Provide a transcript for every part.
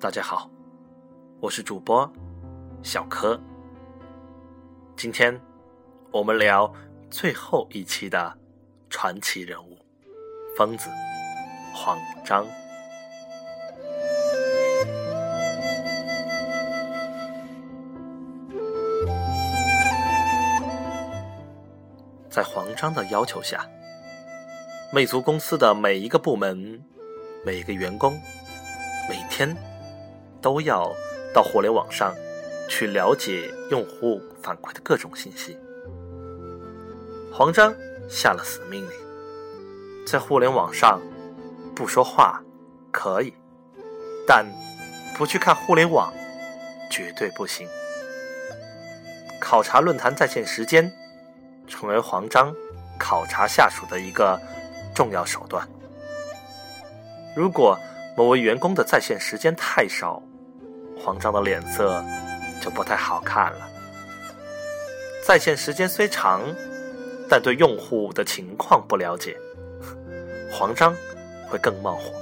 大家好，我是主播小柯。今天我们聊最后一期的传奇人物——疯子黄章。在黄章的要求下，魅族公司的每一个部门、每一个员工，每天。都要到互联网上去了解用户反馈的各种信息。黄章下了死命令，在互联网上不说话可以，但不去看互联网绝对不行。考察论坛在线时间成为黄章考察下属的一个重要手段。如果某位员工的在线时间太少，黄章的脸色就不太好看了。在线时间虽长，但对用户的情况不了解，黄章会更冒火。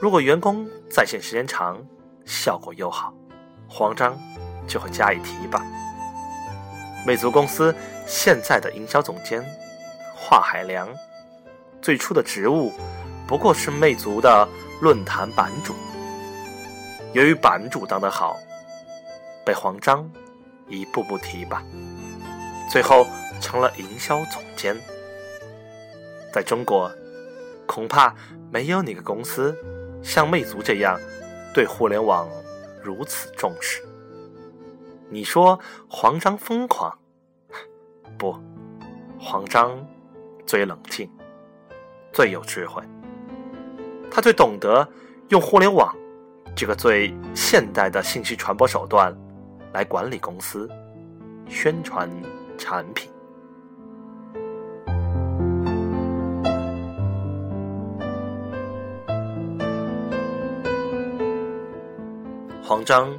如果员工在线时间长，效果又好，黄章就会加以提拔。魅族公司现在的营销总监华海良，最初的职务不过是魅族的论坛版主。由于版主当得好，被黄章一步步提拔，最后成了营销总监。在中国，恐怕没有哪个公司像魅族这样对互联网如此重视。你说黄章疯狂？不，黄章最冷静，最有智慧。他最懂得用互联网。这个最现代的信息传播手段，来管理公司、宣传产品。黄章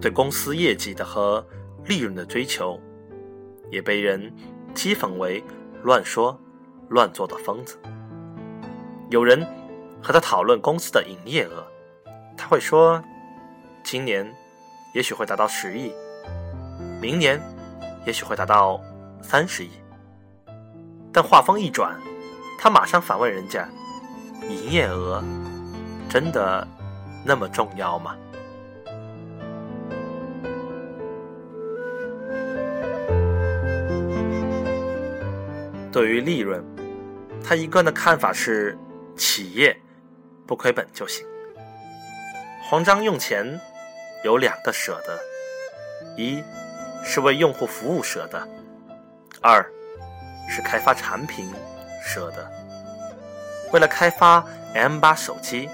对公司业绩的和利润的追求，也被人讥讽为乱说、乱做的疯子。有人和他讨论公司的营业额。他会说：“今年也许会达到十亿，明年也许会达到三十亿。”但话锋一转，他马上反问人家：“营业额真的那么重要吗？”对于利润，他一贯的看法是：企业不亏本就行。黄章用钱有两个舍得：一是为用户服务舍得，二是开发产品舍得。为了开发 M 八手机，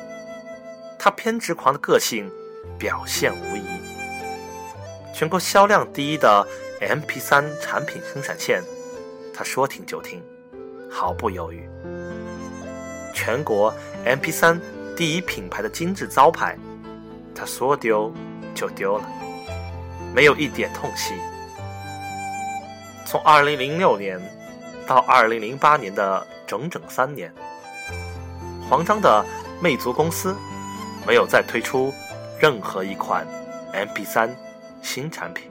他偏执狂的个性表现无疑。全国销量第一的 MP 三产品生产线，他说停就停，毫不犹豫。全国 MP 三第一品牌的精致招牌。他说丢就丢了，没有一点痛惜。从二零零六年到二零零八年的整整三年，黄章的魅族公司没有再推出任何一款 MP 三新产品。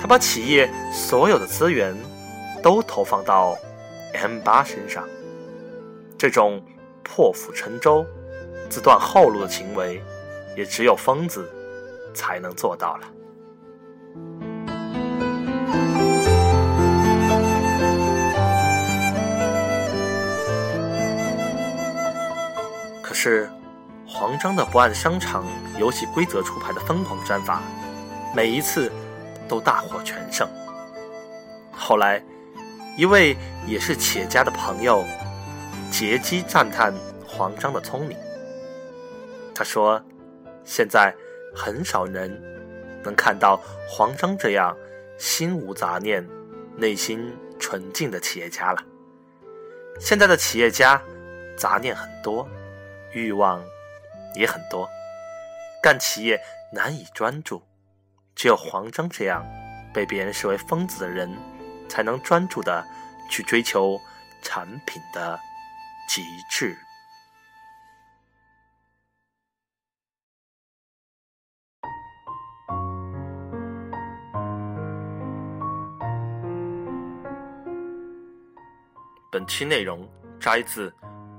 他把企业所有的资源都投放到 M 八身上，这种破釜沉舟、自断后路的行为。也只有疯子才能做到了。可是，黄章的不按商场游戏规则出牌的疯狂战法，每一次都大获全胜。后来，一位也是企业家的朋友，劫机赞叹黄章的聪明。他说。现在很少人能看到黄章这样心无杂念、内心纯净的企业家了。现在的企业家杂念很多，欲望也很多，干企业难以专注。只有黄章这样被别人视为疯子的人，才能专注的去追求产品的极致。本期内容摘自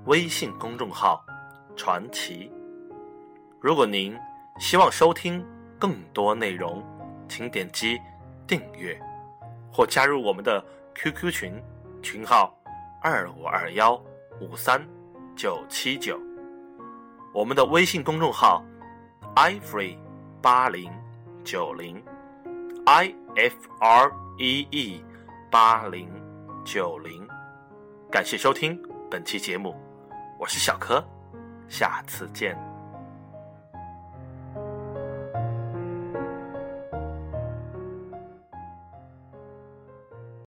微信公众号“传奇”。如果您希望收听更多内容，请点击订阅或加入我们的 QQ 群，群号二五二幺五三九七九。我们的微信公众号 ifree 八零九零 i f r e e 八零九零。感谢收听本期节目，我是小柯，下次见。